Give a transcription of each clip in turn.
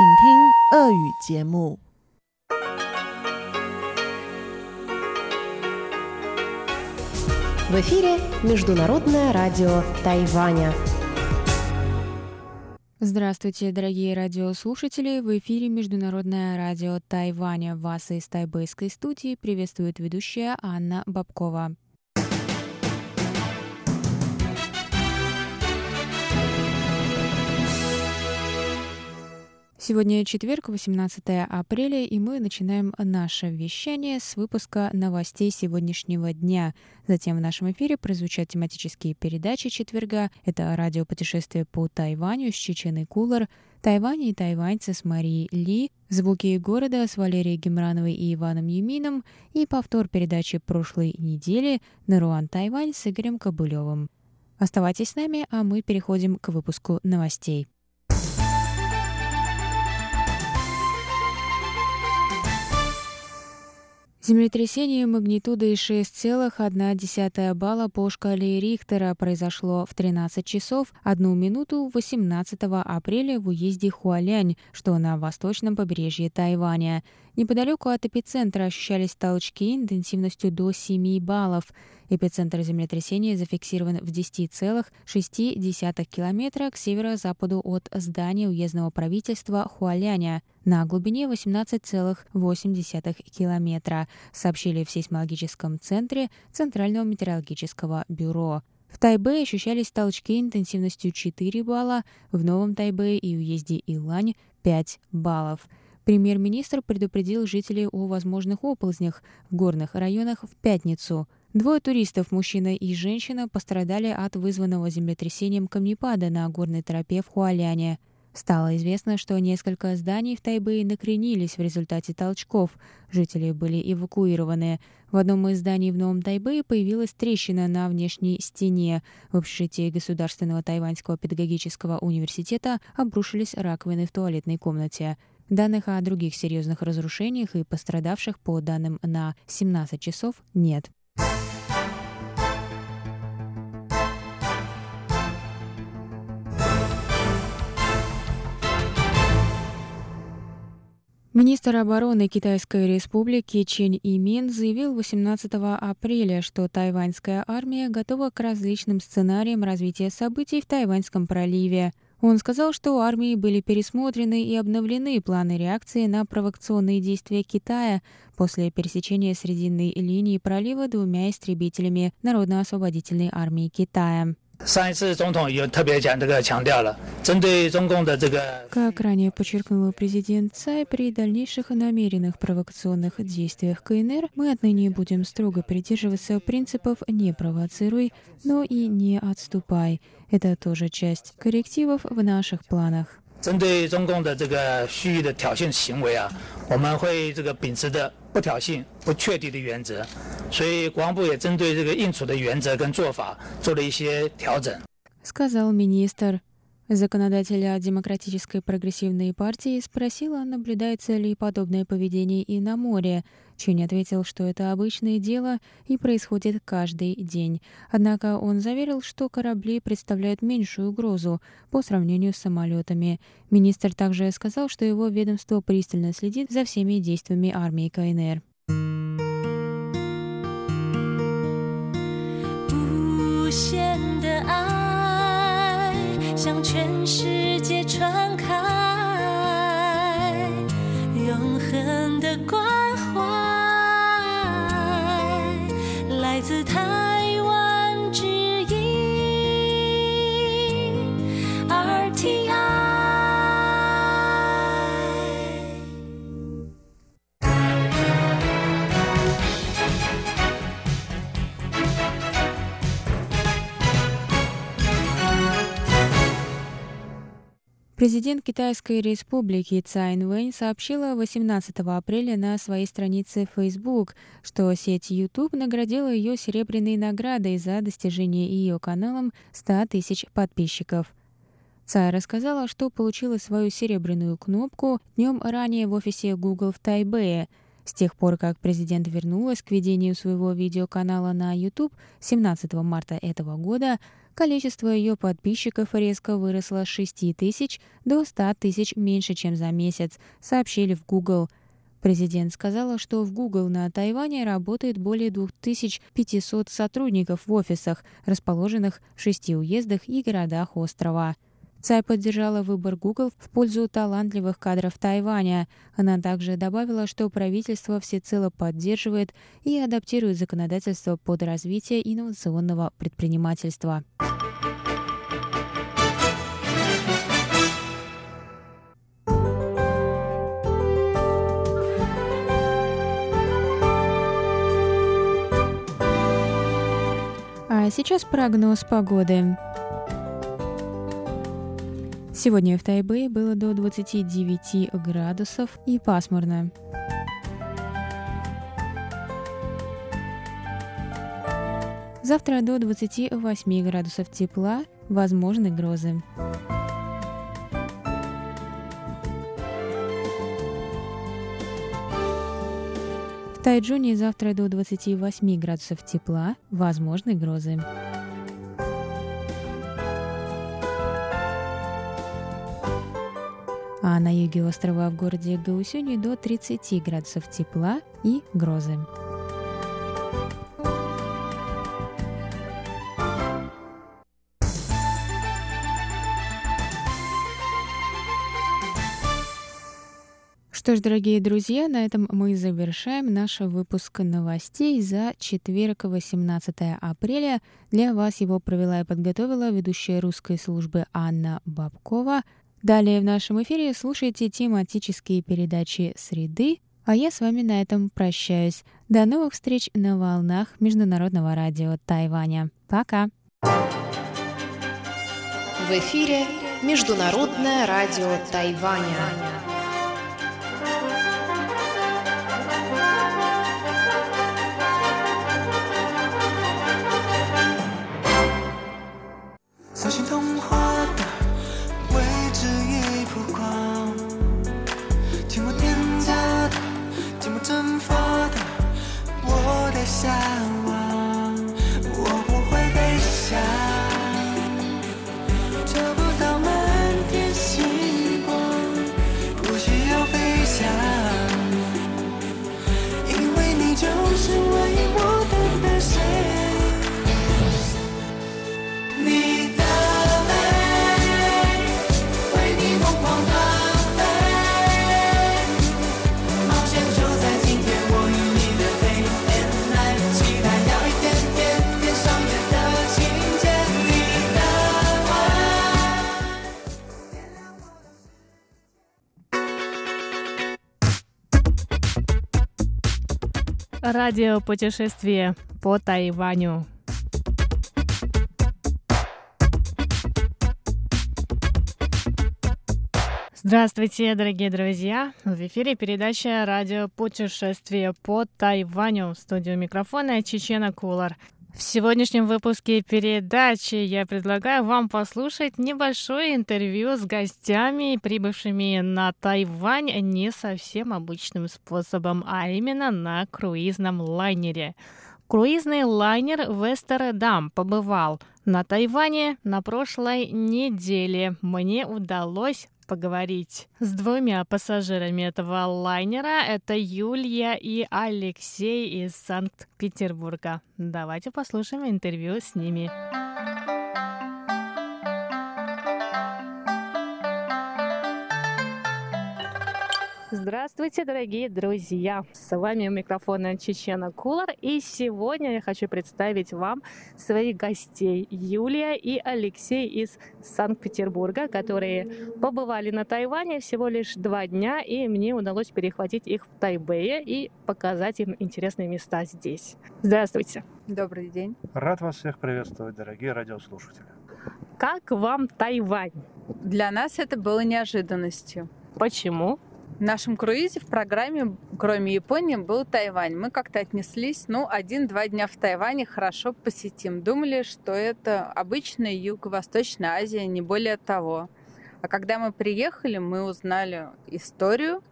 请听俄语节目。В эфире Международное радио Тайваня. Здравствуйте, дорогие радиослушатели! В эфире Международное радио Тайваня. Вас из тайбэйской студии приветствует ведущая Анна Бабкова. Сегодня четверг, 18 апреля, и мы начинаем наше вещание с выпуска новостей сегодняшнего дня. Затем в нашем эфире прозвучат тематические передачи четверга. Это радиопутешествие по Тайваню с Чеченой Кулар, Тайвань и тайваньцы с Марией Ли, звуки города с Валерией Гемрановой и Иваном Юмином и повтор передачи прошлой недели «Наруан Тайвань» с Игорем Кобылевым. Оставайтесь с нами, а мы переходим к выпуску новостей. Землетрясение магнитудой 6,1 балла по шкале Рихтера произошло в 13 часов 1 минуту 18 апреля в уезде Хуалянь, что на восточном побережье Тайваня. Неподалеку от эпицентра ощущались толчки интенсивностью до 7 баллов. Эпицентр землетрясения зафиксирован в 10,6 километра к северо-западу от здания уездного правительства Хуаляня на глубине 18,8 километра, сообщили в сейсмологическом центре Центрального метеорологического бюро. В Тайбе ощущались толчки интенсивностью 4 балла, в Новом Тайбе и уезде Илань 5 баллов. Премьер-министр предупредил жителей о возможных оползнях в горных районах в пятницу. Двое туристов, мужчина и женщина, пострадали от вызванного землетрясением камнепада на горной тропе в Хуаляне. Стало известно, что несколько зданий в Тайбэе накренились в результате толчков. Жители были эвакуированы. В одном из зданий в Новом Тайбэе появилась трещина на внешней стене. В общежитии Государственного тайваньского педагогического университета обрушились раковины в туалетной комнате. Данных о других серьезных разрушениях и пострадавших по данным на 17 часов нет. Министр обороны Китайской республики Чен Имин заявил 18 апреля, что тайваньская армия готова к различным сценариям развития событий в Тайваньском проливе. Он сказал, что у армии были пересмотрены и обновлены планы реакции на провокационные действия Китая после пересечения Срединной линии пролива двумя истребителями Народно-освободительной армии Китая. 上一次总统也特别讲这个强调了，针对中共的这个。Как ранее подчеркнул президент Цай, при дальнейших и намеренных провокационных действиях КНР мы отныне будем строго придерживаться принципов «не провоцируй, но и не отступай». Это тоже часть коррективов в наших планах. 针对中共的这个蓄意的挑衅行为啊，我们会这个秉持的 不挑衅、不确定的原则，所以国防部也针对这个应处的原则跟做法做了一些调整。сказал министр. Законодателя Демократической прогрессивной партии спросила, наблюдается ли подобное поведение и на море. Чунь ответил, что это обычное дело и происходит каждый день. Однако он заверил, что корабли представляют меньшую угрозу по сравнению с самолетами. Министр также сказал, что его ведомство пристально следит за всеми действиями армии КНР. Президент Китайской республики Цай Инвэнь сообщила 18 апреля на своей странице Facebook, что сеть YouTube наградила ее серебряной наградой за достижение ее каналом 100 тысяч подписчиков. Цай рассказала, что получила свою серебряную кнопку днем ранее в офисе Google в Тайбэе. С тех пор, как президент вернулась к ведению своего видеоканала на YouTube 17 марта этого года, количество ее подписчиков резко выросло с 6 тысяч до 100 тысяч меньше, чем за месяц, сообщили в Google. Президент сказала, что в Google на Тайване работает более 2500 сотрудников в офисах, расположенных в шести уездах и городах острова. Цай поддержала выбор Google в пользу талантливых кадров Тайваня. Она также добавила, что правительство всецело поддерживает и адаптирует законодательство под развитие инновационного предпринимательства. А сейчас прогноз погоды. Сегодня в Тайбэе было до 29 градусов и пасмурно. Завтра до 28 градусов тепла, возможны грозы. В Тайджуне завтра до 28 градусов тепла, возможны грозы. А на юге острова в городе Гаусюни до 30 градусов тепла и грозы. Что ж, дорогие друзья, на этом мы завершаем наш выпуск новостей за четверг, 18 апреля. Для вас его провела и подготовила ведущая русской службы Анна Бабкова. Далее в нашем эфире слушайте тематические передачи «Среды», а я с вами на этом прощаюсь. До новых встреч на волнах Международного радио Тайваня. Пока! В эфире Международное радио Тайваня. 蒸发的，我的下午。Радиопутешествие по Тайваню. Здравствуйте, дорогие друзья! В эфире передача «Радиопутешествие по Тайваню». В студию микрофона Чечена Кулар. В сегодняшнем выпуске передачи я предлагаю вам послушать небольшое интервью с гостями, прибывшими на Тайвань не совсем обычным способом, а именно на круизном лайнере. Круизный лайнер Вестердам побывал на Тайване на прошлой неделе. Мне удалось поговорить с двумя пассажирами этого лайнера. Это Юлия и Алексей из Санкт-Петербурга. Давайте послушаем интервью с ними. Здравствуйте, дорогие друзья! С вами у микрофона Чечена Кулар, и сегодня я хочу представить вам своих гостей Юлия и Алексей из Санкт-Петербурга, которые побывали на Тайване всего лишь два дня, и мне удалось перехватить их в Тайбэе и показать им интересные места здесь. Здравствуйте! Добрый день! Рад вас всех приветствовать, дорогие радиослушатели! Как вам Тайвань? Для нас это было неожиданностью. Почему? В нашем круизе в программе, кроме Японии, был Тайвань. Мы как-то отнеслись, ну, один-два дня в Тайване хорошо посетим. Думали, что это обычная Юго-Восточная Азия, не более того. А когда мы приехали, мы узнали историю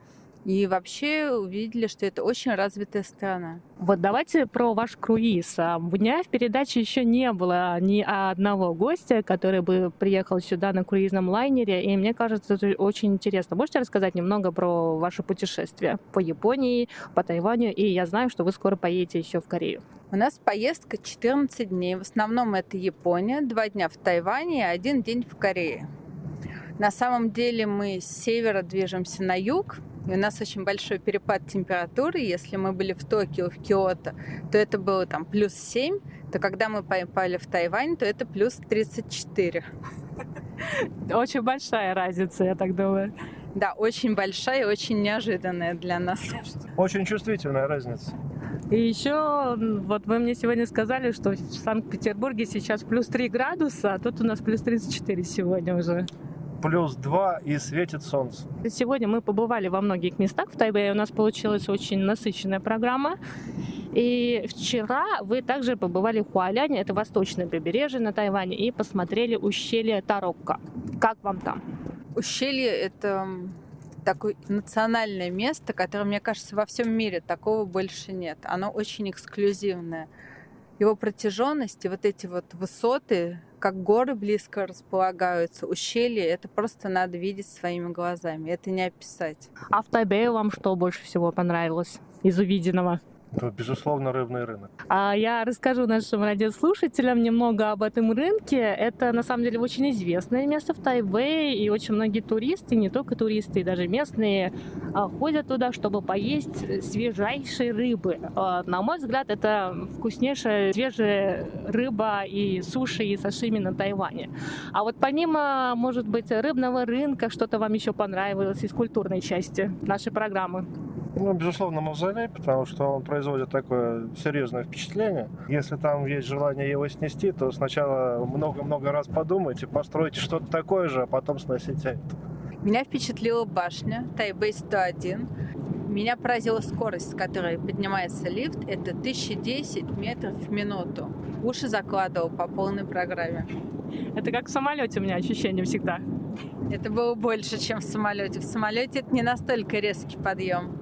И вообще увидели, что это очень развитая страна. Вот давайте про ваш круиз. А, у меня в передаче еще не было ни одного гостя, который бы приехал сюда на круизном лайнере, и мне кажется, это очень интересно. Можете рассказать немного про ваше путешествие по Японии, по Тайваню, и я знаю, что вы скоро поедете еще в Корею. У нас поездка 14 дней. В основном это Япония, два дня в Тайване и один день в Корее. На самом деле мы с севера движемся на юг, и у нас очень большой перепад температуры. Если мы были в Токио, в Киото, то это было там плюс 7, то когда мы попали в Тайвань, то это плюс 34. Очень большая разница, я так думаю. Да, очень большая и очень неожиданная для нас. Очень чувствительная разница. И еще, вот вы мне сегодня сказали, что в Санкт-Петербурге сейчас плюс 3 градуса, а тут у нас плюс 34 сегодня уже плюс 2 и светит солнце. Сегодня мы побывали во многих местах в Тайбэе. У нас получилась очень насыщенная программа. И вчера вы также побывали в Хуаляне, это восточное побережье на Тайване, и посмотрели ущелье Тарокко. Как вам там? Ущелье — это такое национальное место, которое, мне кажется, во всем мире такого больше нет. Оно очень эксклюзивное. Его протяженность и вот эти вот высоты как горы близко располагаются, ущелья, это просто надо видеть своими глазами, это не описать. А в Тайбэе вам что больше всего понравилось из увиденного? Ну, безусловно, рыбный рынок. А я расскажу нашим радиослушателям немного об этом рынке. Это, на самом деле, очень известное место в Тайбэе, и очень многие туристы, не только туристы, и даже местные, а, ходят туда, чтобы поесть свежайшей рыбы. А, на мой взгляд, это вкуснейшая свежая рыба и суши, и сашими на Тайване. А вот помимо, может быть, рыбного рынка, что-то вам еще понравилось из культурной части нашей программы? Ну, безусловно, мавзолей, потому что он производит такое серьезное впечатление. Если там есть желание его снести, то сначала много-много раз подумайте, постройте что-то такое же, а потом сносите это. Меня впечатлила башня Тайбэй 101. Меня поразила скорость, с которой поднимается лифт. Это 1010 метров в минуту. Уши закладывал по полной программе. Это как в самолете у меня ощущение всегда. Это было больше, чем в самолете. В самолете это не настолько резкий подъем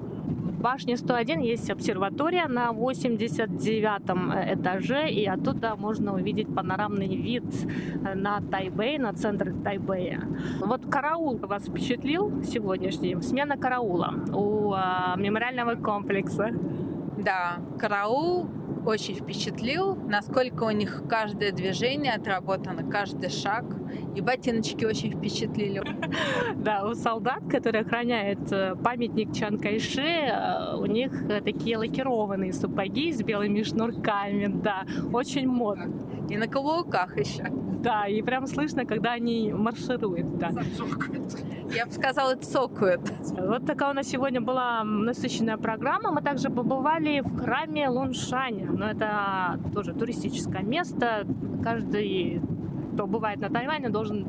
башне 101 есть обсерватория на 89 э, этаже, и оттуда можно увидеть панорамный вид э, на Тайбэй, на центр Тайбэя. Вот караул вас впечатлил сегодняшний? Смена караула у а, мемориального комплекса. Да, караул очень впечатлил, насколько у них каждое движение отработано, каждый шаг. И ботиночки очень впечатлили. Да, у солдат, которые охраняют э, памятник Чан Кайше, э, у них э, такие лакированные сапоги с белыми шнурками, да, очень модно. И на каблуках еще. Да, и прям слышно, когда они маршируют. Да. Я бы сказала, цокают. Вот такая у нас сегодня была насыщенная программа. Мы также побывали в храме Луншань. Но это тоже туристическое место. Каждый кто бывает на Тайване, должен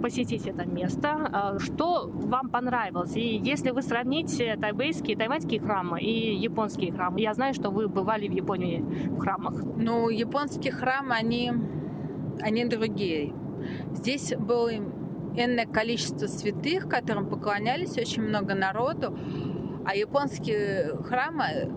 посетить это место. А, что вам понравилось? И если вы сравните тайбэйские, тайваньские храмы и японские храмы, я знаю, что вы бывали в Японии в храмах. Ну, японские храмы, они, они другие. Здесь было энное количество святых, которым поклонялись очень много народу, а японские храмы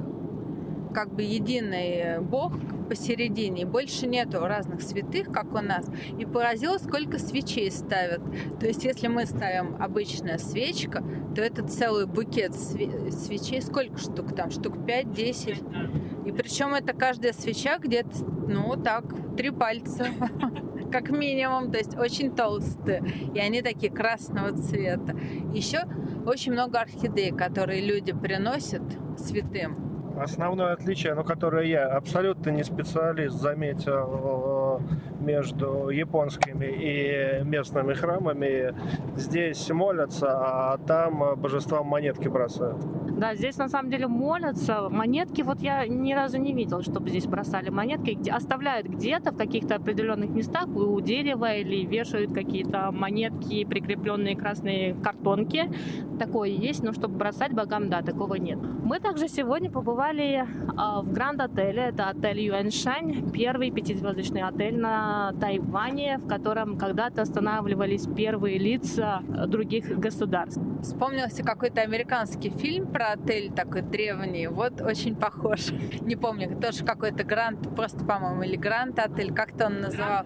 как бы единый бог посередине, больше нету разных святых, как у нас. И поразило, сколько свечей ставят. То есть, если мы ставим обычная свечка, то это целый букет свечей. Сколько штук там? Штук 5-10. И причем это каждая свеча где-то, ну так, три пальца как минимум, то есть очень толстые. И они такие красного цвета. Еще очень много орхидей, которые люди приносят святым. Основное отличие, ну, которое я абсолютно не специалист заметил э, между японскими и местными храмами, здесь молятся, а там божествам монетки бросают. Да, здесь на самом деле молятся. Монетки вот я ни разу не видел, чтобы здесь бросали монетки. Оставляют где-то в каких-то определенных местах у дерева или вешают какие-то монетки, прикрепленные красные картонки. Такое есть, но чтобы бросать богам, да, такого нет. Мы также сегодня побывали а, в Гранд-отеле. Это отель Юэншань, первый пятизвездочный отель на Тайване, в котором когда-то останавливались первые лица других государств. Вспомнился какой-то американский фильм про отель такой древний. Вот очень похож. Не помню, тоже какой-то Гранд, просто, по-моему, или Гранд отель, как-то он называл.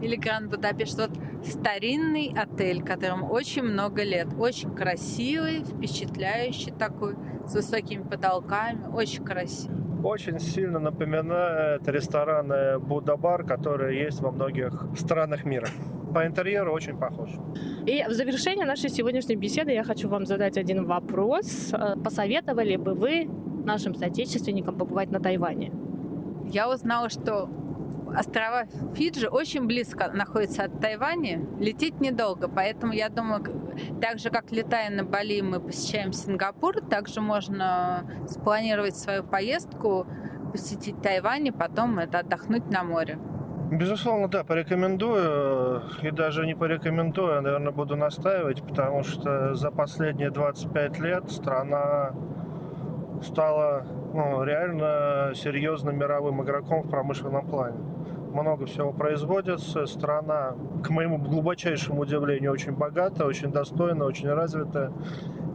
Или Гранд Будапешт. Вот старинный отель, которому очень много лет. Очень красивый, впечатляющий такой, с высокими потолками. Очень красивый. Очень сильно напоминает рестораны Будда-бар, которые есть во многих странах мира. По интерьеру очень похож. И в завершение нашей сегодняшней беседы я хочу вам задать один вопрос. Э, посоветовали бы вы нашим соотечественникам побывать на Тайване? Я узнала, что острова Фиджи очень близко находятся от Тайваня, лететь недолго, поэтому я думаю, так же, как летая на Бали, мы посещаем Сингапур, также можно спланировать свою поездку, посетить Тайвань и потом это отдохнуть на море. Безусловно, да, порекомендую. И даже не порекомендую, а, наверное, буду настаивать, потому что за последние 25 лет страна стала ну, реально серьезным мировым игроком в промышленном плане. Много всего производится. Страна, к моему глубочайшему удивлению, очень богата, очень достойна, очень развитая.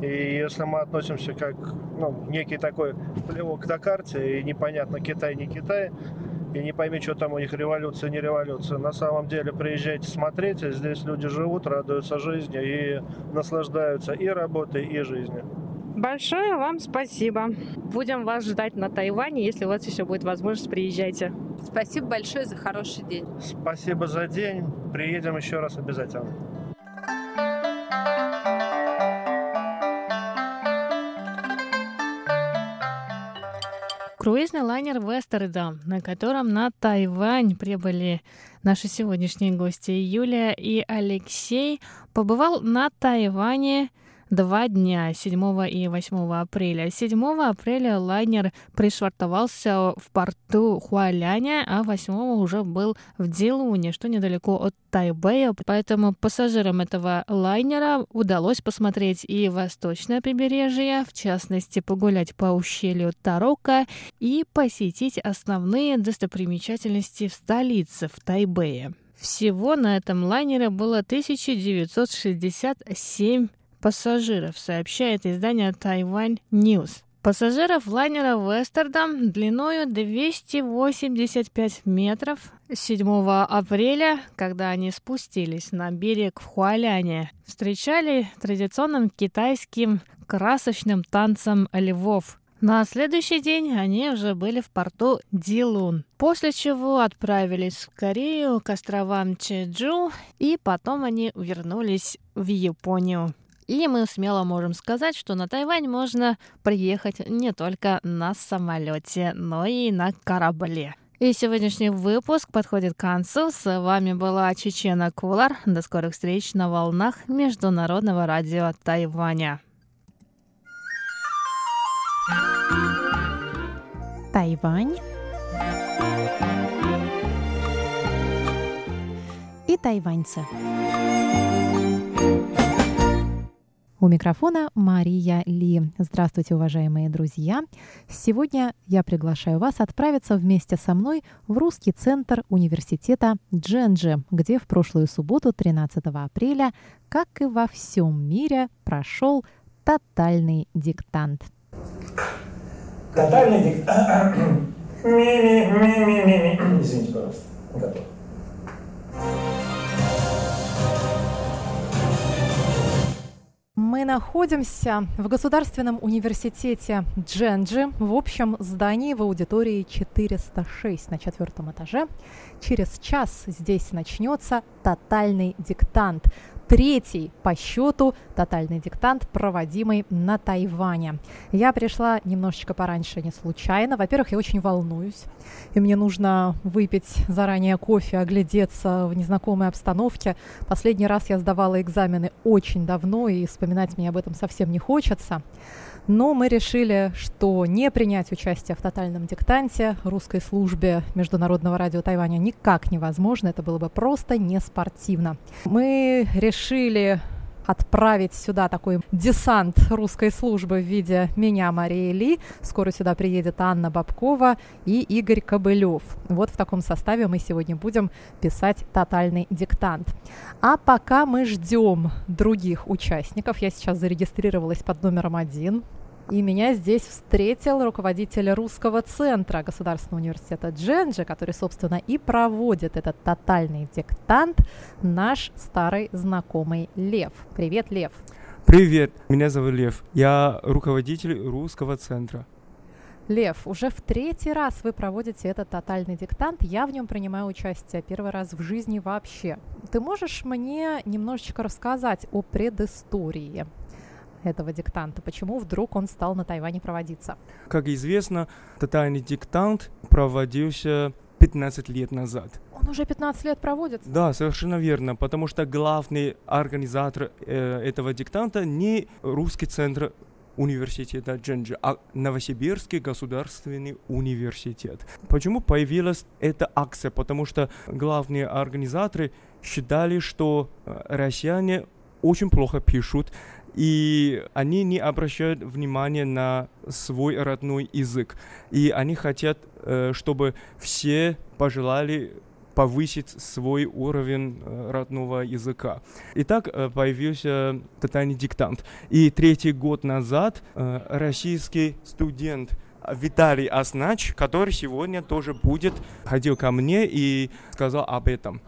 И если мы относимся как ну, некий такой плевок на карте, и непонятно Китай, не Китай, и не пойми, что там у них революция, не революция. На самом деле приезжайте, смотрите, здесь люди живут, радуются жизни и наслаждаются и работой, и жизнью. Большое вам спасибо. Будем вас ждать на Тайване. Если у вас еще будет возможность, приезжайте. Спасибо большое за хороший день. Спасибо за день. Приедем еще раз обязательно. Круизный лайнер Вестердам, на котором на Тайвань прибыли наши сегодняшние гости Юлия и Алексей, побывал на Тайване два дня, 7 и 8 апреля. 7 апреля лайнер пришвартовался в порту Хуаляня, а 8 уже был в Дилуне, что недалеко от Тайбэя. Поэтому пассажирам этого лайнера удалось посмотреть и восточное побережье, в частности, погулять по ущелью Тарока и посетить основные достопримечательности в столице, в Тайбэе. Всего на этом лайнере было 1967 пассажиров, сообщает издание Тайвань News. Пассажиров лайнера Вестердам длиною 285 метров 7 апреля, когда они спустились на берег в Хуаляне, встречали традиционным китайским красочным танцем львов. На следующий день они уже были в порту Дилун, после чего отправились в Корею к островам Чеджу, и потом они вернулись в Японию. И мы смело можем сказать, что на Тайвань можно приехать не только на самолете, но и на корабле. И сегодняшний выпуск подходит к концу. С вами была Чечена Кулар. До скорых встреч на волнах Международного радио Тайваня. Тайвань и тайваньцы. У микрофона Мария Ли. Здравствуйте, уважаемые друзья! Сегодня я приглашаю вас отправиться вместе со мной в русский центр университета Дженджи, где в прошлую субботу, 13 апреля, как и во всем мире, прошел тотальный диктант. Тотальный диктант. Извините, пожалуйста. Готов. Мы находимся в Государственном университете Дженджи в общем здании в аудитории 406 на четвертом этаже. Через час здесь начнется тотальный диктант третий по счету тотальный диктант, проводимый на Тайване. Я пришла немножечко пораньше, не случайно. Во-первых, я очень волнуюсь, и мне нужно выпить заранее кофе, оглядеться в незнакомой обстановке. Последний раз я сдавала экзамены очень давно, и вспоминать мне об этом совсем не хочется. Но мы решили, что не принять участие в тотальном диктанте русской службе Международного радио Тайваня никак невозможно. Это было бы просто не спортивно. Мы решили отправить сюда такой десант русской службы в виде меня, Марии Ли. Скоро сюда приедет Анна Бабкова и Игорь Кобылев. Вот в таком составе мы сегодня будем писать тотальный диктант. А пока мы ждем других участников, я сейчас зарегистрировалась под номером один. И меня здесь встретил руководитель русского центра Государственного университета Дженджи, который, собственно, и проводит этот тотальный диктант, наш старый знакомый Лев. Привет, Лев. Привет, меня зовут Лев. Я руководитель русского центра. Лев, уже в третий раз вы проводите этот тотальный диктант. Я в нем принимаю участие первый раз в жизни вообще. Ты можешь мне немножечко рассказать о предыстории? Этого диктанта? Почему вдруг он стал на Тайване проводиться? Как известно, тотальный диктант проводился 15 лет назад. Он уже 15 лет проводится? Да, совершенно верно, потому что главный организатор э, этого диктанта не русский центр университета Дженджи, а Новосибирский государственный университет. Почему появилась эта акция? Потому что главные организаторы считали, что э, россияне очень плохо пишут, и они не обращают внимания на свой родной язык. И они хотят, э, чтобы все пожелали повысить свой уровень э, родного языка. Итак, э, появился тотальный диктант. И третий год назад российский студент Виталий Аснач, который сегодня тоже будет, ходил ко мне и сказал об этом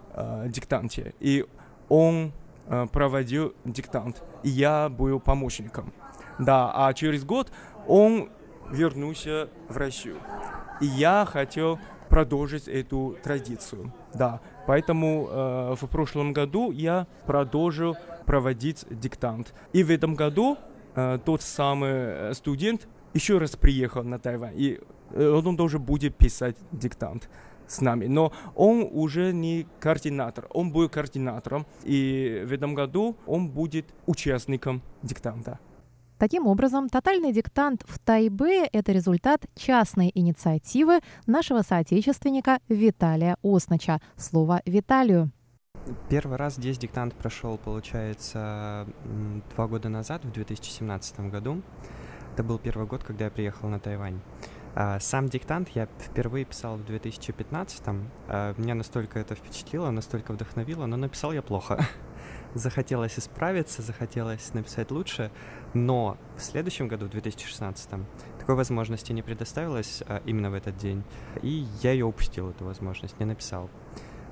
диктанте. И он проводил диктант, и я был помощником. Да, а через год он вернулся в Россию. И я хотел продолжить эту традицию. Да, поэтому э, в прошлом году я продолжил проводить диктант. И в этом году э, тот самый э, студент еще раз приехал на Тайвань, и э, он тоже будет писать диктант с нами. Но он уже не координатор, он был координатором, и в этом году он будет участником диктанта. Таким образом, тотальный диктант в Тайбе – это результат частной инициативы нашего соотечественника Виталия Осноча. Слово Виталию. Первый раз здесь диктант прошел, получается, два года назад, в 2017 году. Это был первый год, когда я приехал на Тайвань. А, сам диктант я впервые писал в 2015-м. А, меня настолько это впечатлило, настолько вдохновило, но написал я плохо. захотелось исправиться, захотелось написать лучше, но в следующем году, в 2016-м, такой возможности не предоставилось а, именно в этот день, и я ее упустил, эту возможность, не написал.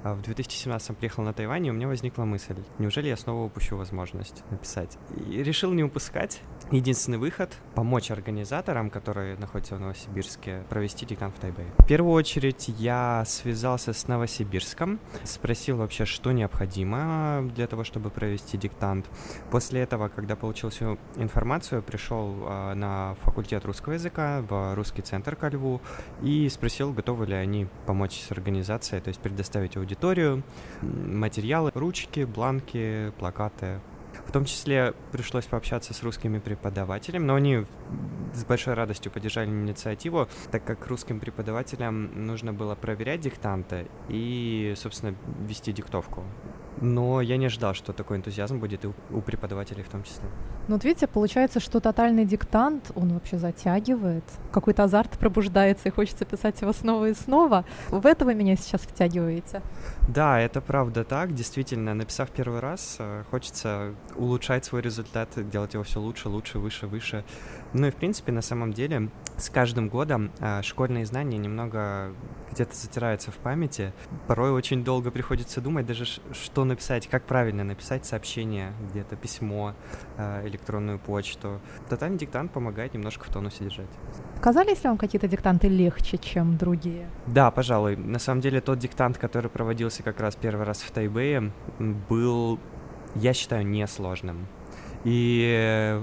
В 2017 приехал на Тайвань, и у меня возникла мысль, неужели я снова упущу возможность написать? И решил не упускать. Единственный выход — помочь организаторам, которые находятся в Новосибирске, провести диктант в Тайбэе. В первую очередь я связался с Новосибирском, спросил вообще, что необходимо для того, чтобы провести диктант. После этого, когда получил всю информацию, пришел э, на факультет русского языка, в русский центр ко Льву, и спросил, готовы ли они помочь с организацией, то есть предоставить аудиторию, материалы, ручки, бланки, плакаты. Том числе пришлось пообщаться с русскими преподавателями, но они с большой радостью поддержали инициативу, так как русским преподавателям нужно было проверять диктанты и, собственно, вести диктовку. Но я не ожидал, что такой энтузиазм будет и у преподавателей в том числе. Ну вот видите, получается, что тотальный диктант, он вообще затягивает. Какой-то азарт пробуждается и хочется писать его снова и снова. В это вы меня сейчас втягиваете. Да, это правда так. Действительно, написав первый раз, э, хочется улучшать свой результат, делать его все лучше, лучше, выше, выше. Ну и, в принципе, на самом деле, с каждым годом э, школьные знания немного где-то затираются в памяти. Порой очень долго приходится думать даже, что написать, как правильно написать сообщение, где-то письмо, э, электронную почту. Тотальный диктант помогает немножко в тонусе держать. Казались ли вам какие-то диктанты легче, чем другие? Да, пожалуй. На самом деле тот диктант, который проводился как раз первый раз в Тайбэе, был, я считаю, несложным. И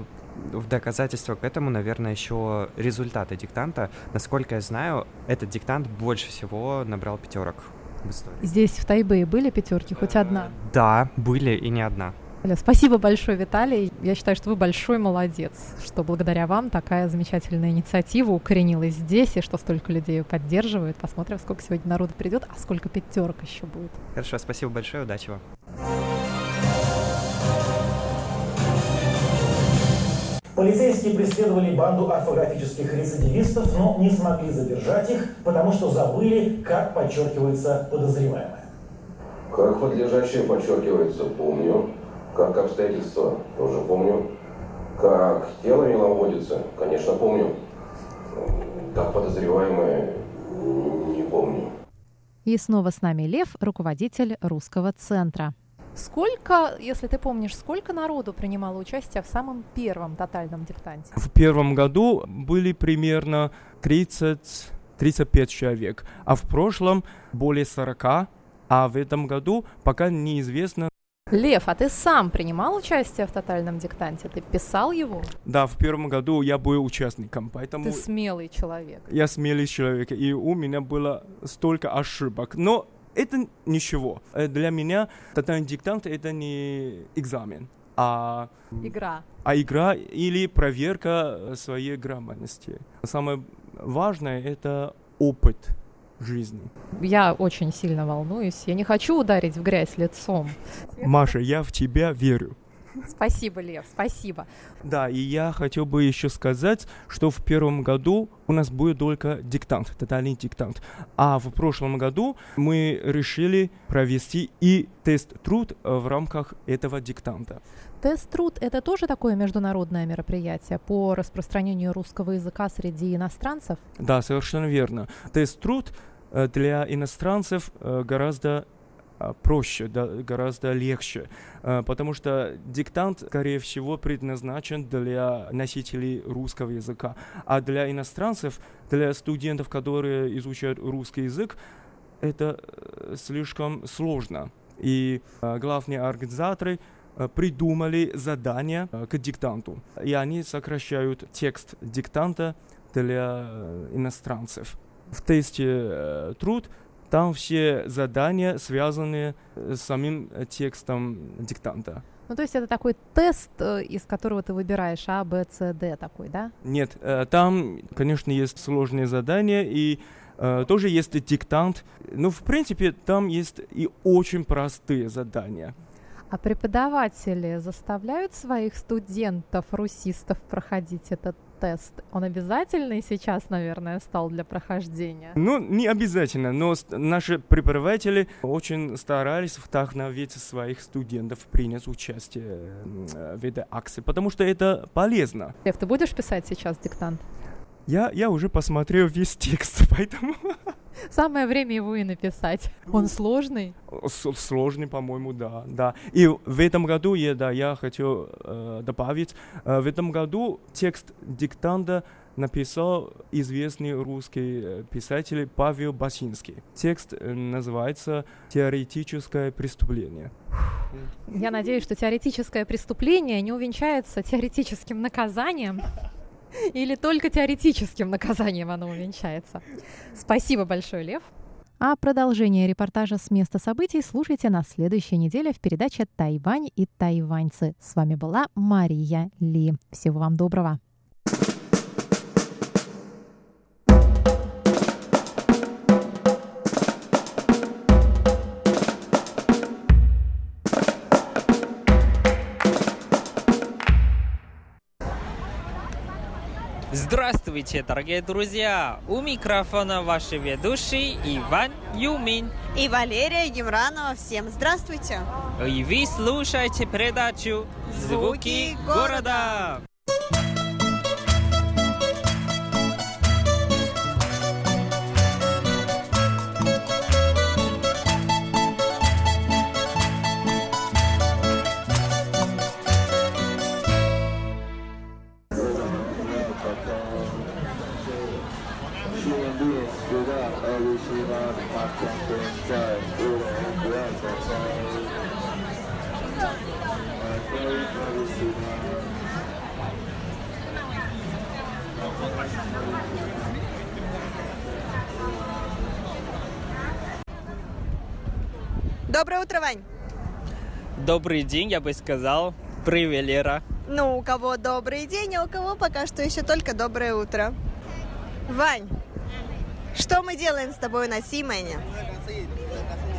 в доказательство к этому, наверное, еще результаты диктанта. Насколько я знаю, этот диктант больше всего набрал пятерок в истории. Здесь, в Тайбэе, были пятерки, хоть одна? Да, были и не одна. Спасибо большое, Виталий. Я считаю, что вы большой молодец, что благодаря вам такая замечательная инициатива укоренилась здесь, и что столько людей ее поддерживают. Посмотрим, сколько сегодня народу придет, а сколько пятерок еще будет. Хорошо, спасибо большое, удачи вам. Полицейские преследовали банду орфографических рецидивистов, но не смогли задержать их, потому что забыли, как подчеркивается подозреваемое. Как подлежащее подчеркивается, помню. Как обстоятельства, тоже помню. Как тело меловодится, конечно, помню. Как подозреваемое, не помню. И снова с нами Лев, руководитель русского центра. Сколько, если ты помнишь, сколько народу принимало участие в самом первом тотальном диктанте? В первом году были примерно 30-35 человек, а в прошлом более 40, а в этом году пока неизвестно. Лев, а ты сам принимал участие в тотальном диктанте? Ты писал его? Да, в первом году я был участником, поэтому... Ты смелый человек. Я смелый человек, и у меня было столько ошибок. Но это ничего. Э, для меня тотальный диктант это не экзамен, а игра. А игра или проверка своей грамотности. Самое важное это опыт жизни. Я очень сильно волнуюсь. Я не хочу ударить в грязь лицом. Маша, я в тебя верю. Спасибо, Лев, спасибо. Да, и я хотел бы еще сказать, что в первом году у нас будет только диктант, тотальный диктант. А в прошлом году мы решили провести и тест-труд в рамках этого диктанта. Тест-труд – это тоже такое международное мероприятие по распространению русского языка среди иностранцев? Да, совершенно верно. Тест-труд э, для иностранцев э, гораздо проще, да, гораздо легче, а, потому что диктант, скорее всего, предназначен для носителей русского языка, а для иностранцев, для студентов, которые изучают русский язык, это э, слишком сложно. И а, главные организаторы придумали задание к диктанту, и они сокращают текст диктанта для э, иностранцев. В тесте э, труд там все задания связаны э, с самим э, текстом диктанта. Ну, то есть это такой тест, э, из которого ты выбираешь А, Б, С, Д такой, да? Нет, там, конечно, есть сложные задания, и тоже есть диктант. Но, в принципе, там есть и очень простые задания. А преподаватели заставляют своих студентов, русистов, проходить этот тест, он обязательный сейчас, наверное, стал для прохождения? Ну, не обязательно, но наши преподаватели очень старались вдохновить своих студентов принять участие в этой акции, потому что это полезно. Лев, ты будешь писать сейчас диктант? Я, я уже посмотрел весь текст, поэтому... Самое время его и написать. Он сложный? С сложный, по-моему, да, да. И в этом году, я, да, я хочу э, добавить, э, в этом году текст диктанта написал известный русский э, писатель Павел Басинский. Текст э, называется «Теоретическое преступление». Я надеюсь, что теоретическое преступление не увенчается теоретическим наказанием. Или только теоретическим наказанием оно увенчается. Спасибо большое, Лев. А продолжение репортажа с места событий слушайте на следующей неделе в передаче «Тайвань и тайваньцы». С вами была Мария Ли. Всего вам доброго. Здравствуйте, дорогие друзья! У микрофона ваши ведущие Иван Юмин и Валерия Гемранова. Всем здравствуйте! И вы слушаете передачу «Звуки города». Добрый день, я бы сказал. Привет, Лера. Ну, у кого добрый день, а у кого пока что еще только доброе утро. Вань, что мы делаем с тобой на Симене?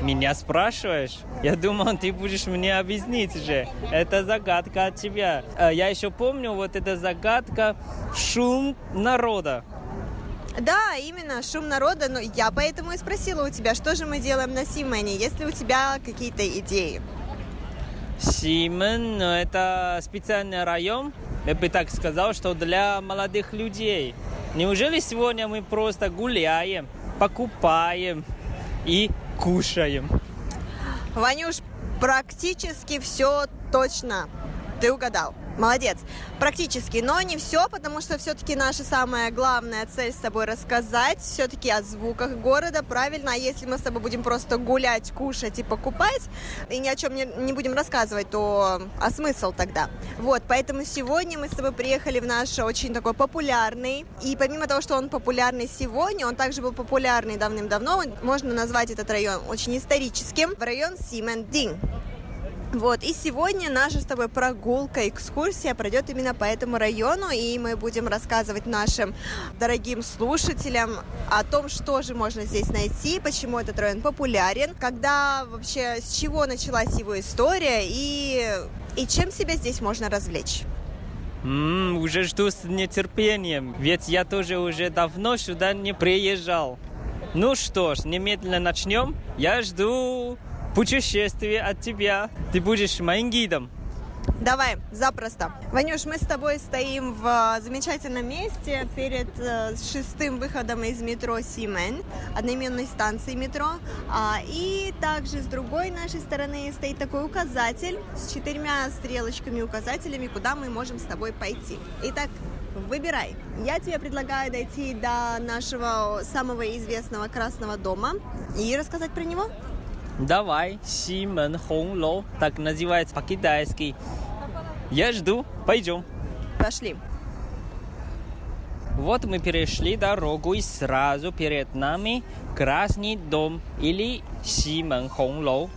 Меня спрашиваешь? Я думал, ты будешь мне объяснить же. Это загадка от тебя. А Я еще помню вот эта загадка шум народа. Да, именно, шум народа, но я поэтому и спросила у тебя, что же мы делаем на Симене, есть ли у тебя какие-то идеи? Симен ну, – это специальный район, я бы так сказал, что для молодых людей. Неужели сегодня мы просто гуляем, покупаем и кушаем? Ванюш, практически все точно. Ты угадал. Молодец. Практически, но не все, потому что все-таки наша самая главная цель с тобой рассказать все-таки о звуках города, правильно? А если мы с тобой будем просто гулять, кушать и покупать, и ни о чем не, не будем рассказывать, то а смысл тогда? Вот, поэтому сегодня мы с тобой приехали в наш очень такой популярный, и помимо того, что он популярный сегодня, он также был популярный давным-давно, можно назвать этот район очень историческим, в район Симендин. Вот, и сегодня наша с тобой прогулка, экскурсия пройдет именно по этому району, и мы будем рассказывать нашим дорогим слушателям о том, что же можно здесь найти, почему этот район популярен, когда вообще, с чего началась его история, и, и чем себя здесь можно развлечь. М, уже жду с нетерпением, ведь я тоже уже давно сюда не приезжал. Ну что ж, немедленно начнем. Я жду путешествия от тебя. Ты будешь моим гидом. Давай, запросто. Ванюш, мы с тобой стоим в э, замечательном месте перед э, шестым выходом из метро Симен, одноименной станции метро. А, и также с другой нашей стороны стоит такой указатель с четырьмя стрелочками указателями, куда мы можем с тобой пойти. Итак, Выбирай. Я тебе предлагаю дойти до нашего самого известного Красного дома и рассказать про него. Давай, Симен Хонглоу, так называется по-китайски. Я жду, пойдем. Пошли. Вот мы перешли дорогу, и сразу перед нами Красный дом или Симен Хонглоу.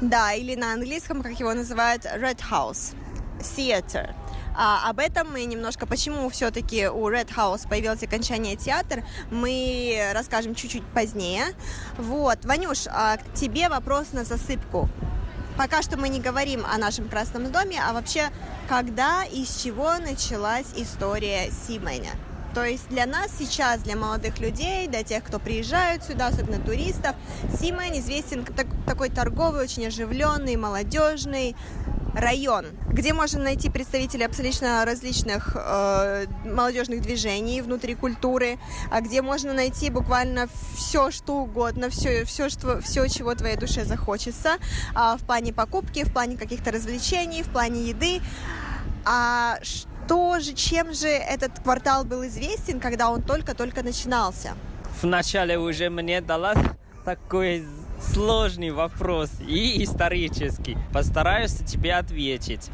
Да, или на английском, как его называют, Red House Theater. А, об этом мы немножко, почему все-таки у Red House появилось окончание театр, мы расскажем чуть-чуть позднее. Вот, Ванюш, а к тебе вопрос на засыпку. Пока что мы не говорим о нашем Красном доме, а вообще, когда и с чего началась история Сименя? То есть для нас сейчас, для молодых людей, для тех, кто приезжают сюда, особенно туристов, Симэн известен как такой торговый, очень оживленный, молодежный район, где можно найти представителей абсолютно различных э, молодежных движений внутри культуры, а где можно найти буквально все, что угодно, все, все, что, все чего твоей душе захочется, э, в плане покупки, в плане каких-то развлечений, в плане еды. А что же, чем же этот квартал был известен, когда он только-только начинался? Вначале уже мне дала такой сложный вопрос и исторический. Постараюсь тебе ответить.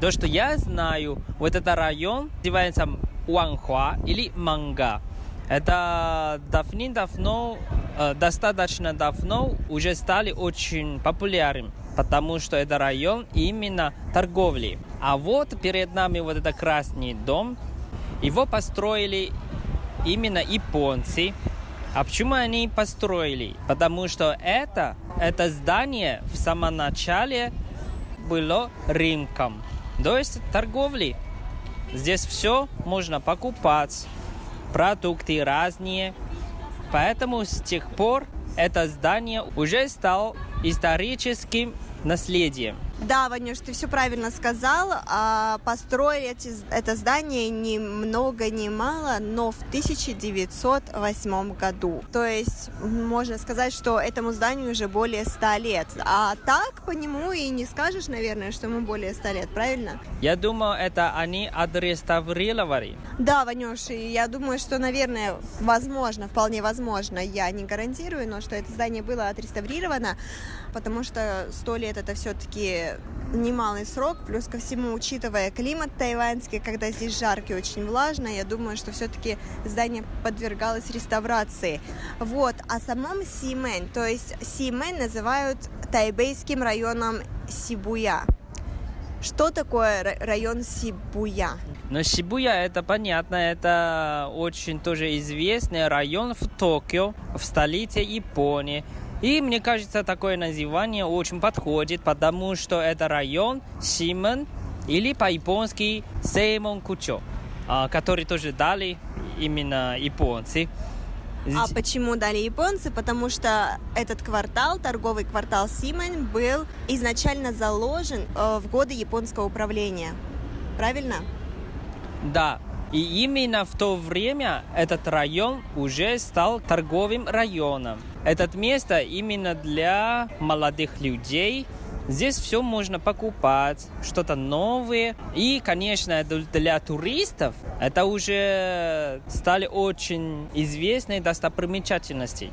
То, что я знаю, вот этот район называется Уанхуа или Манга. Это давным-давно, э, достаточно давно уже стали очень популярным, потому что это район именно торговли. А вот перед нами вот этот красный дом, его построили именно японцы, а почему они построили? Потому что это, это здание в самом начале было рынком, то есть торговли. Здесь все можно покупать, продукты разные. Поэтому с тех пор это здание уже стало историческим наследием. Да, Ванюш, ты все правильно сказал. А, построили эти, это здание ни много ни мало, но в 1908 году. То есть можно сказать, что этому зданию уже более 100 лет. А так по нему и не скажешь, наверное, что ему более 100 лет, правильно? Я думаю, это они отреставрировали. Да, Ванюш, и я думаю, что, наверное, возможно, вполне возможно, я не гарантирую, но что это здание было отреставрировано, потому что 100 лет это все-таки немалый срок, плюс ко всему, учитывая климат тайваньский, когда здесь жарко и очень влажно, я думаю, что все-таки здание подвергалось реставрации. Вот, о самом Симэн, то есть Симэн называют тайбейским районом Сибуя. Что такое район Сибуя? Но Сибуя это понятно, это очень тоже известный район в Токио, в столице Японии. И мне кажется, такое название очень подходит, потому что это район Симон или по-японски Сеймон Кучо, а, который тоже дали именно японцы. А почему дали японцы? Потому что этот квартал, торговый квартал Симен, был изначально заложен э, в годы японского управления. Правильно? Да. И именно в то время этот район уже стал торговым районом. Это место именно для молодых людей, Здесь все можно покупать, что-то новое. И, конечно, для туристов это уже стали очень известные достопримечательности.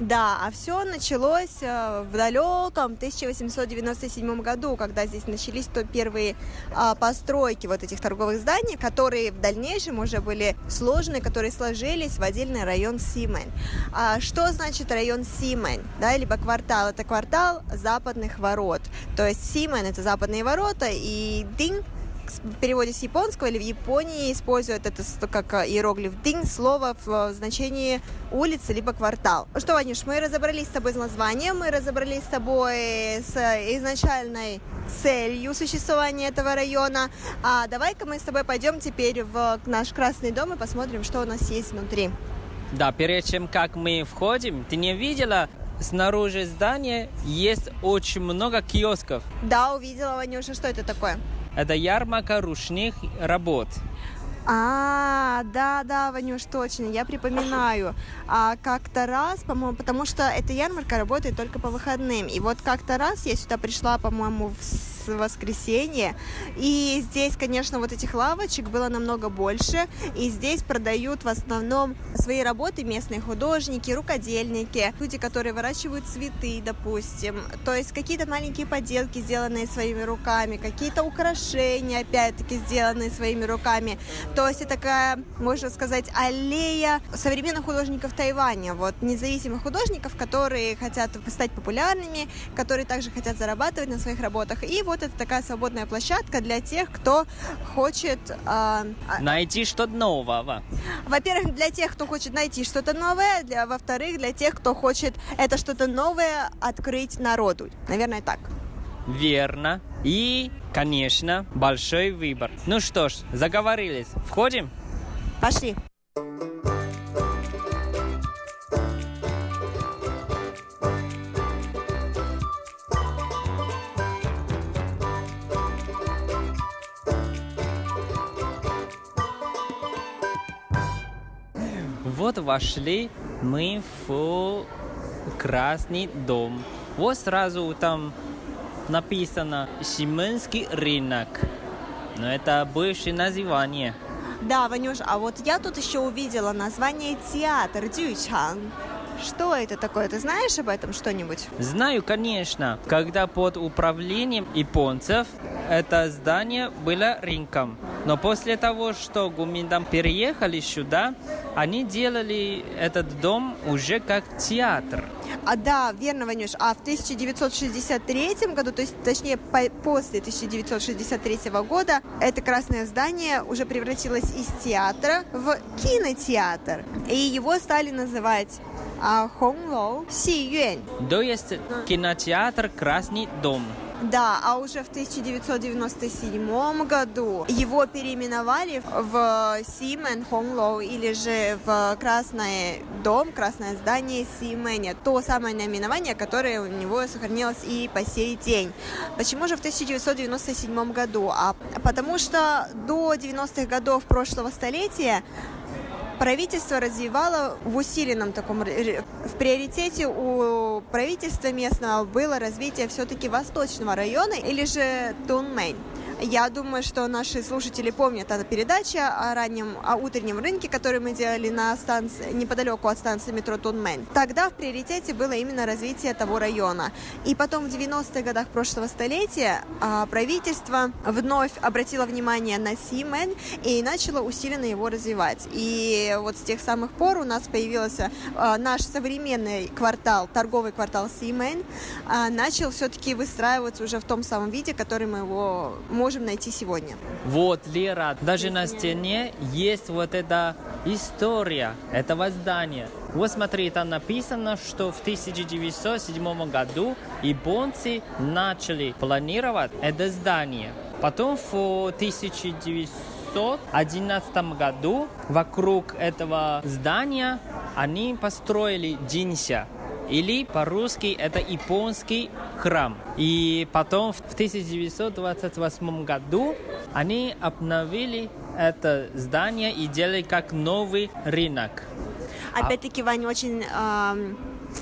Да, а все началось э, в далеком 1897 году, когда здесь начались то первые а, постройки вот этих торговых зданий, которые в дальнейшем уже были сложены, которые сложились в отдельный район Симень. А что значит район Симень, да, либо квартал? Это квартал западных ворот. То есть Симень это западные ворота, и Динг в переводе с японского или в Японии используют это как э, иероглиф динг, слово в э, значении улицы либо квартал. Что, Ванюш, мы разобрались с тобой с названием, мы разобрались с тобой с изначальной целью существования этого района. А давай-ка мы с тобой пойдем теперь в наш Красный дом и посмотрим, что у нас есть внутри. Да, перед чем как мы входим, ты не видела снаружи здания есть очень много киосков. Да, увидела, Ванюша, что это такое? Это ярмарка ручных работ. А, да, да, Ванюш, точно, я припоминаю. А как-то раз, по-моему, потому что эта ярмарка работает только по выходным. И вот как-то раз я сюда пришла, по-моему, в воскресенье. И здесь, конечно, вот этих лавочек было намного больше. И здесь продают в основном свои работы местные художники, рукодельники, люди, которые выращивают цветы, допустим. То есть какие-то маленькие поделки, сделанные своими руками, какие-то украшения, опять-таки, сделанные своими руками. То есть это такая, можно сказать, аллея современных художников Тайваня. Вот независимых художников, которые хотят стать популярными, которые также хотят зарабатывать на своих работах. И вот это такая свободная площадка для тех, кто хочет... Э, найти что-то нового. Во-первых, для тех, кто хочет найти что-то новое, для, во-вторых, для тех, кто хочет это что-то новое открыть народу. Наверное, так. Верно. И, конечно, большой выбор. Ну что ж, заговорились. Входим? Пошли. Вот вошли мы в Красный дом. Вот сразу там написано Сименский рынок. Но это бывшее название. Да, Ванюш, а вот я тут еще увидела название театр Дючан. Что это такое? Ты знаешь об этом что-нибудь? Знаю, конечно. Когда под управлением японцев это здание было рынком. Но после того, что Гуминдан переехали сюда, они делали этот дом уже как театр. А да, верно, Ванюш. А в 1963 году, то есть точнее по после 1963 года, это красное здание уже превратилось из театра в кинотеатр. И его стали называть а, Хонглоу Си Юэнь. То есть кинотеатр Красный дом. Да, а уже в 1997 году его переименовали в Симен Хонглоу или же в Красный дом, Красное здание Сименя. То самое наименование, которое у него сохранилось и по сей день. Почему же в 1997 году? А потому что до 90-х годов прошлого столетия правительство развивало в усиленном таком, в приоритете у правительства местного было развитие все-таки восточного района или же Тунмэнь. Я думаю, что наши слушатели помнят эту передачу о раннем, о утреннем рынке, который мы делали на станции, неподалеку от станции метро Тунмен. Тогда в приоритете было именно развитие того района. И потом в 90-х годах прошлого столетия а, правительство вновь обратило внимание на Симен и начало усиленно его развивать. И вот с тех самых пор у нас появился а, наш современный квартал, торговый квартал Симен, а, начал все-таки выстраиваться уже в том самом виде, который мы его можем найти сегодня. Вот, Лера, даже на стене есть вот эта история этого здания. Вот смотри, там написано, что в 1907 году японцы начали планировать это здание. Потом в 1911 году вокруг этого здания они построили Джинся, или по-русски это японский храм. И потом в 1928 году они обновили это здание и делали как новый рынок. Опять-таки, Ваня, очень эм,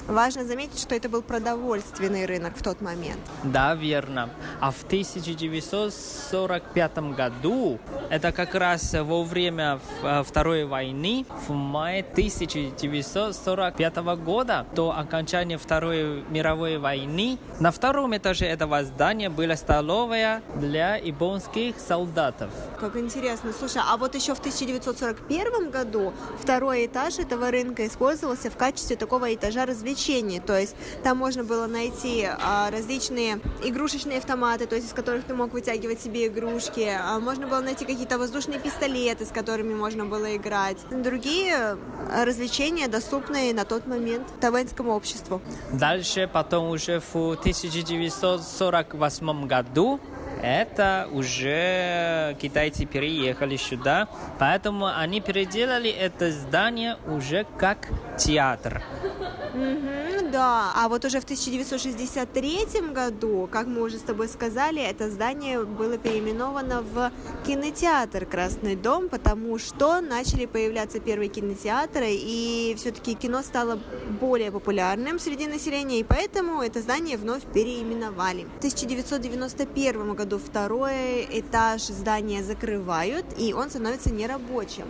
важно заметить, что это был продовольственный рынок в тот момент. Да, верно. А в 1945 году, это как раз во время э, Второй войны, в мае 1945 года, до окончания Второй мировой войны, на втором этаже этого здания была столовая для японских солдатов. Как интересно. Слушай, а вот еще в 1941 году второй этаж этого рынка использовался в качестве такого этажа развлечений. То есть там можно было найти а, различные игрушечные автоматы, то есть из которых ты мог вытягивать себе игрушки. А можно было найти какие-то воздушные пистолеты, с которыми можно было играть. Другие развлечения, доступные на тот момент тайваньскому обществу. Дальше, потом уже в 1948 году это уже китайцы переехали сюда, поэтому они переделали это здание уже как театр. Мгм, да, а вот уже в 1963 году, как мы уже с тобой сказали, это здание было переименовано в кинотеатр «Красный дом», потому что начали появляться первые кинотеатры, и все-таки кино стало более популярным среди населения, и поэтому это здание вновь переименовали. В 1991 году второй этаж здания закрывают, и он становится нерабочим.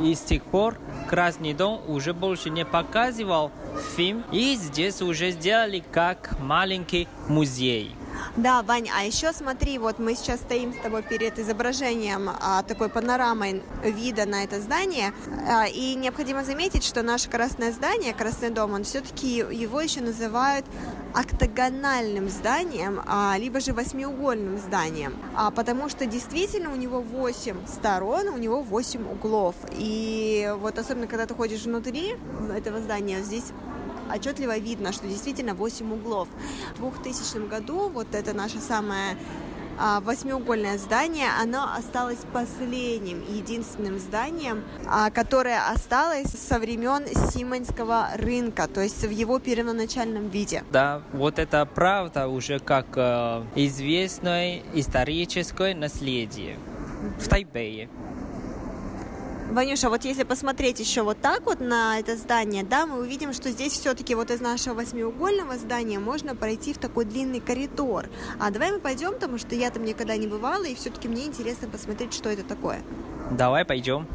И с тех пор Красный дом уже больше не показывал фильм, и здесь уже сделали как маленький музей. Да, Вань, а еще смотри, вот мы сейчас стоим с тобой перед изображением а, такой панорамой вида на это здание, а, и необходимо заметить, что наше красное здание, Красный дом, он все-таки его еще называют октагональным зданием, а, либо же восьмиугольным зданием, а, потому что действительно у него 8 сторон, у него 8 углов, и вот особенно когда ты ходишь внутри этого здания, здесь отчетливо видно, что действительно 8 углов. В 2000 году вот это наше самое а, восьмиугольное здание, оно осталось последним, единственным зданием, а, которое осталось со времен Симонского рынка, то есть в его первоначальном виде. Да, вот это правда уже как э, известное историческое наследие в Тайбэе. Ванюша, вот если посмотреть еще вот так вот на это здание, да, мы увидим, что здесь все-таки вот из нашего восьмиугольного здания можно пройти в такой длинный коридор. А давай мы пойдем, потому что я там никогда не бывала, и все-таки мне интересно посмотреть, что это такое. Давай пойдем.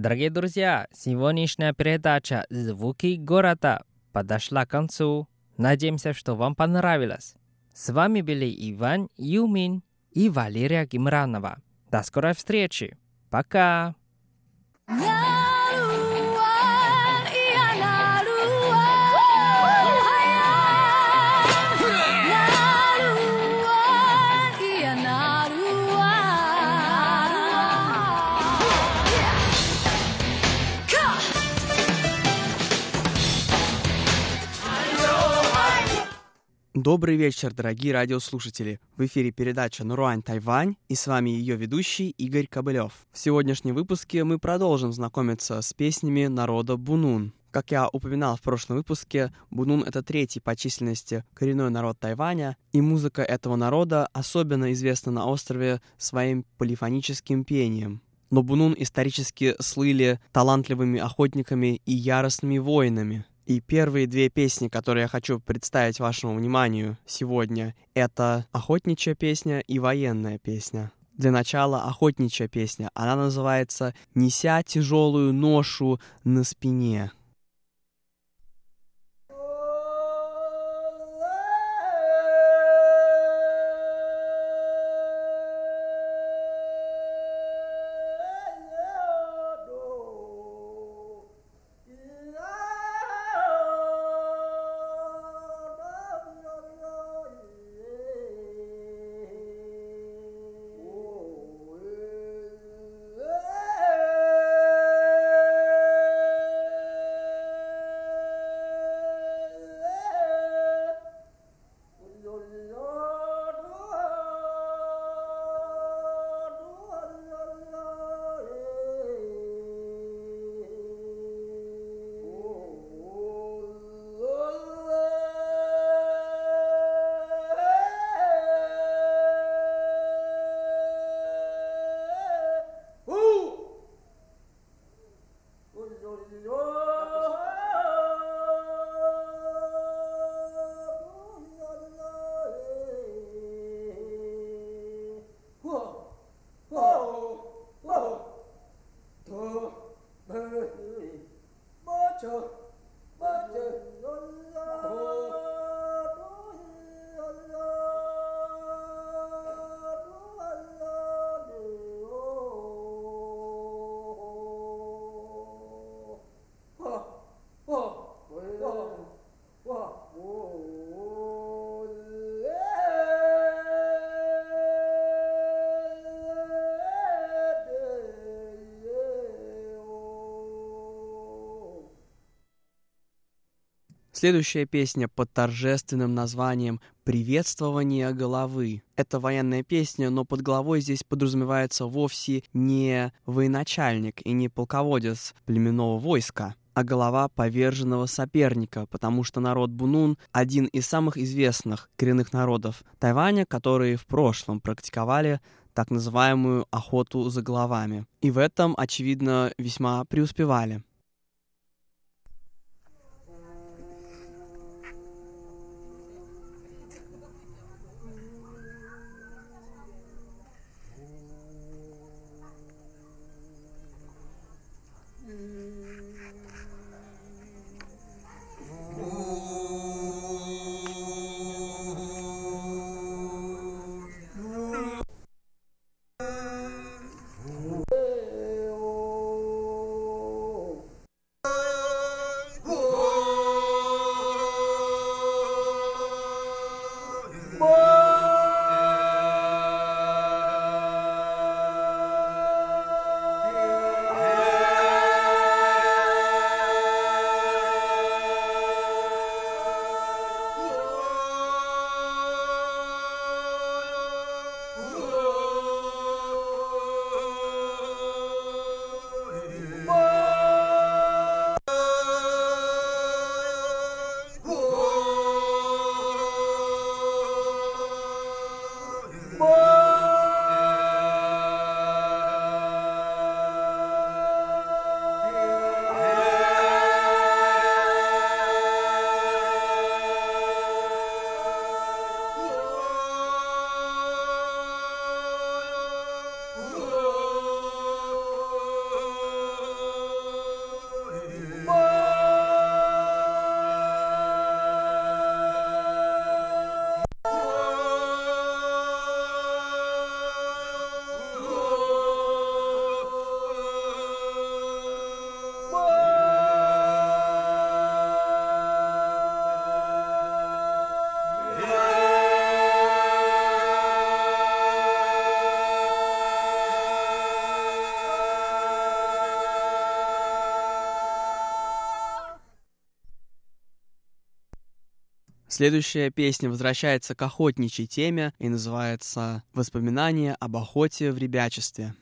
Дорогие друзья, сегодняшняя передача «Звуки города» подошла к концу. Надеемся, что вам понравилось. С вами были Иван Юмин и Валерия Гимранова. До скорой встречи. Пока! Добрый вечер, дорогие радиослушатели! В эфире передача «Нуруань Тайвань» и с вами ее ведущий Игорь Кобылев. В сегодняшнем выпуске мы продолжим знакомиться с песнями народа Бунун. Как я упоминал в прошлом выпуске, Бунун — это третий по численности коренной народ Тайваня, и музыка этого народа особенно известна на острове своим полифоническим пением. Но Бунун исторически слыли талантливыми охотниками и яростными воинами — и первые две песни, которые я хочу представить вашему вниманию сегодня, это охотничья песня и военная песня. Для начала охотничья песня. Она называется «Неся тяжелую ношу на спине». Следующая песня под торжественным названием «Приветствование головы». Это военная песня, но под головой здесь подразумевается вовсе не военачальник и не полководец племенного войска, а голова поверженного соперника, потому что народ Бунун – один из самых известных коренных народов Тайваня, которые в прошлом практиковали так называемую охоту за головами. И в этом, очевидно, весьма преуспевали. Следующая песня возвращается к охотничьей теме и называется «Воспоминания об охоте в ребячестве».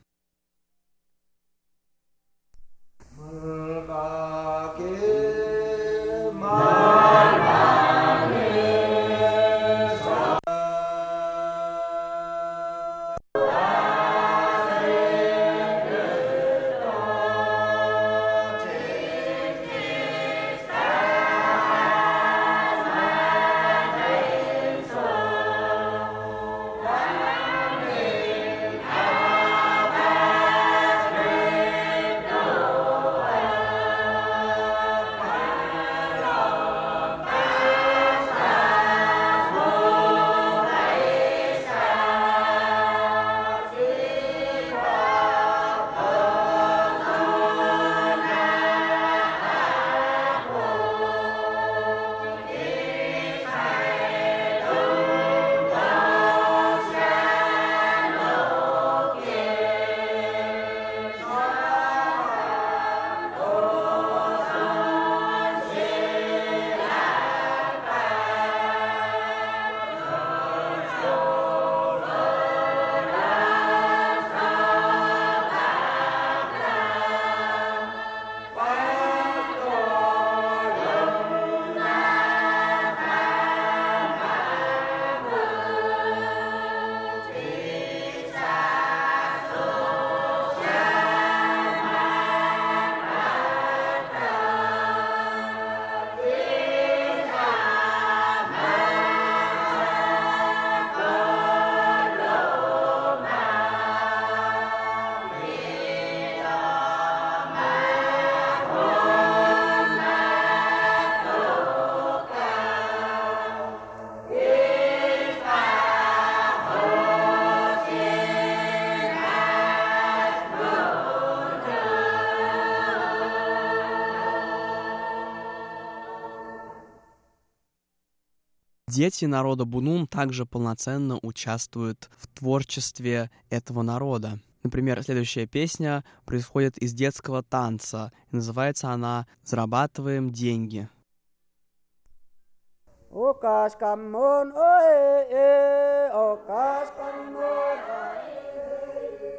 Дети народа Бунун также полноценно участвуют в творчестве этого народа. Например, следующая песня происходит из детского танца. Называется она «Зарабатываем деньги».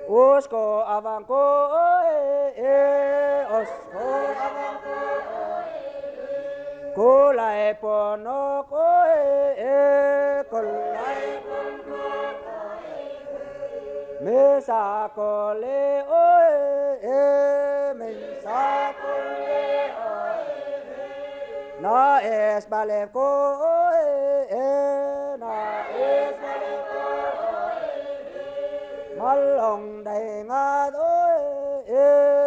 Osko avanko oe e osko avanko kula e pono koe e kula e pono me mesa kole oe e me sa kole oe. Na es bale ko e na es bale ko malong dai nga oe e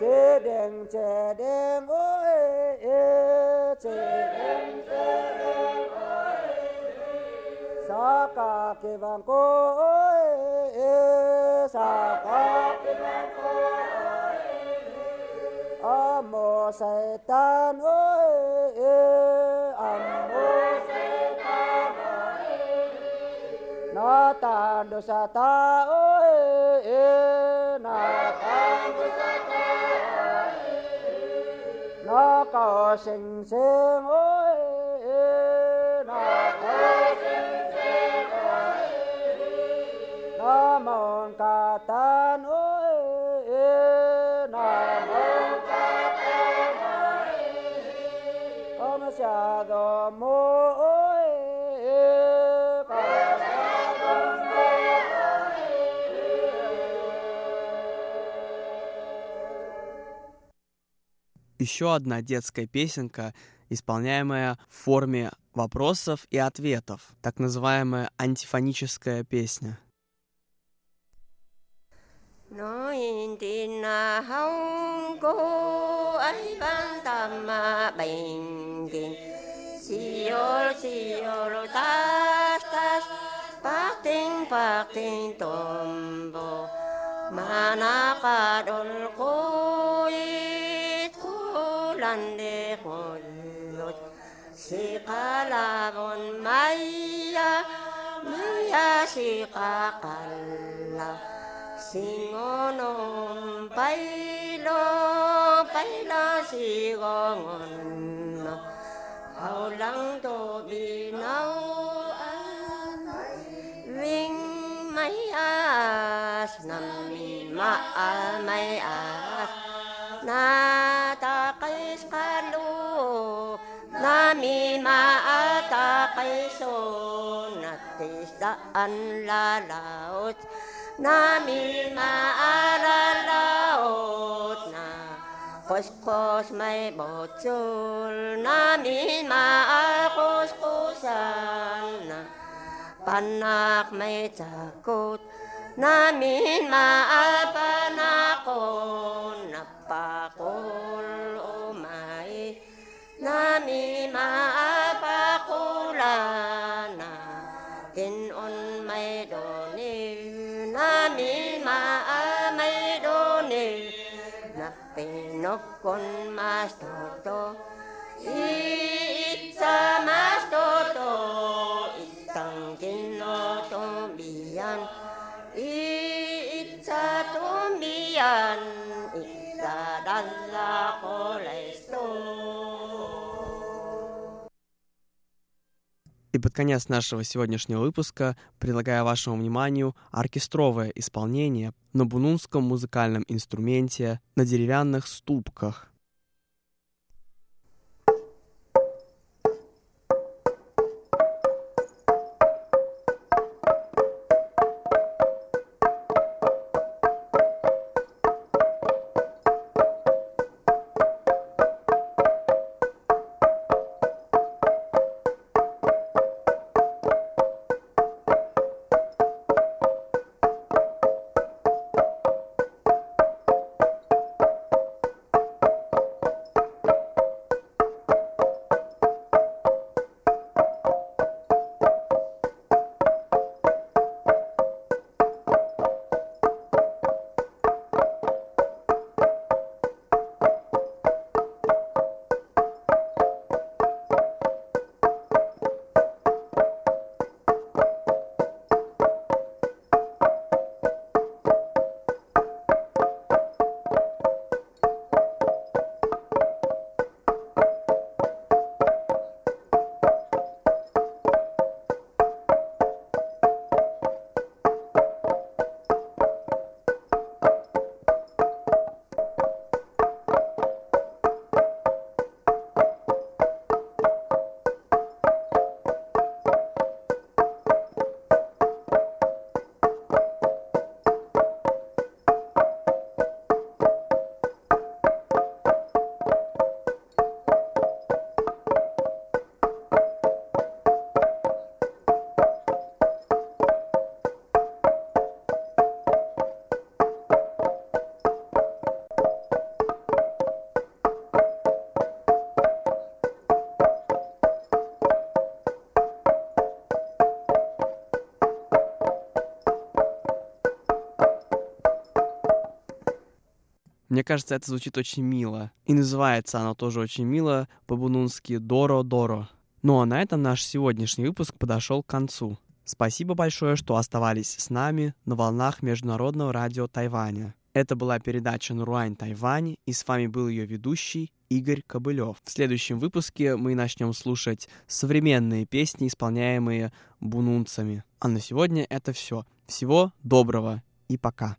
chế đèn trẻ đèn, ôi chế đèn trẻ đèn, ôi sa ca kê vàng cô, ôi sa ca kê vàng cô, ôi a mô sai tan ôi a mô sai tan ôi nó tan do sa ta, ôi 那个星星我 Еще одна детская песенка, исполняемая в форме вопросов и ответов, так называемая антифоническая песня. Nói tin là không có ấy ban tâm mà bình tin Siyo siyo tas tas Pak ting pak ting tombo Manakadol ko it 불안내 골로 시가라본 마이야 무야 시가갈라 싱어놈 바이로 바이라 시공언노 하울랑도 비나오 윙 마이아스 남미 마아 마이아스 나 Nami maatakay so Natis daan lalaot. Nami maaralaot na Kuskos may botsul. Nami maakuskusan na Panak may takot. Namin maapanakon tin on mai do ni, na mi ma a mai do ni. Na pin no con ma sto to i sa ma sto to i tang tin no to mi an i cha to mi an. И под конец нашего сегодняшнего выпуска предлагаю вашему вниманию оркестровое исполнение на бунунском музыкальном инструменте на деревянных ступках. Кажется, это звучит очень мило. И называется оно тоже очень мило по-бунунски «Доро-доро». Ну а на этом наш сегодняшний выпуск подошел к концу. Спасибо большое, что оставались с нами на волнах Международного радио Тайваня. Это была передача «Наруань Тайвань», и с вами был ее ведущий Игорь Кобылев. В следующем выпуске мы начнем слушать современные песни, исполняемые бунунцами. А на сегодня это все. Всего доброго и пока.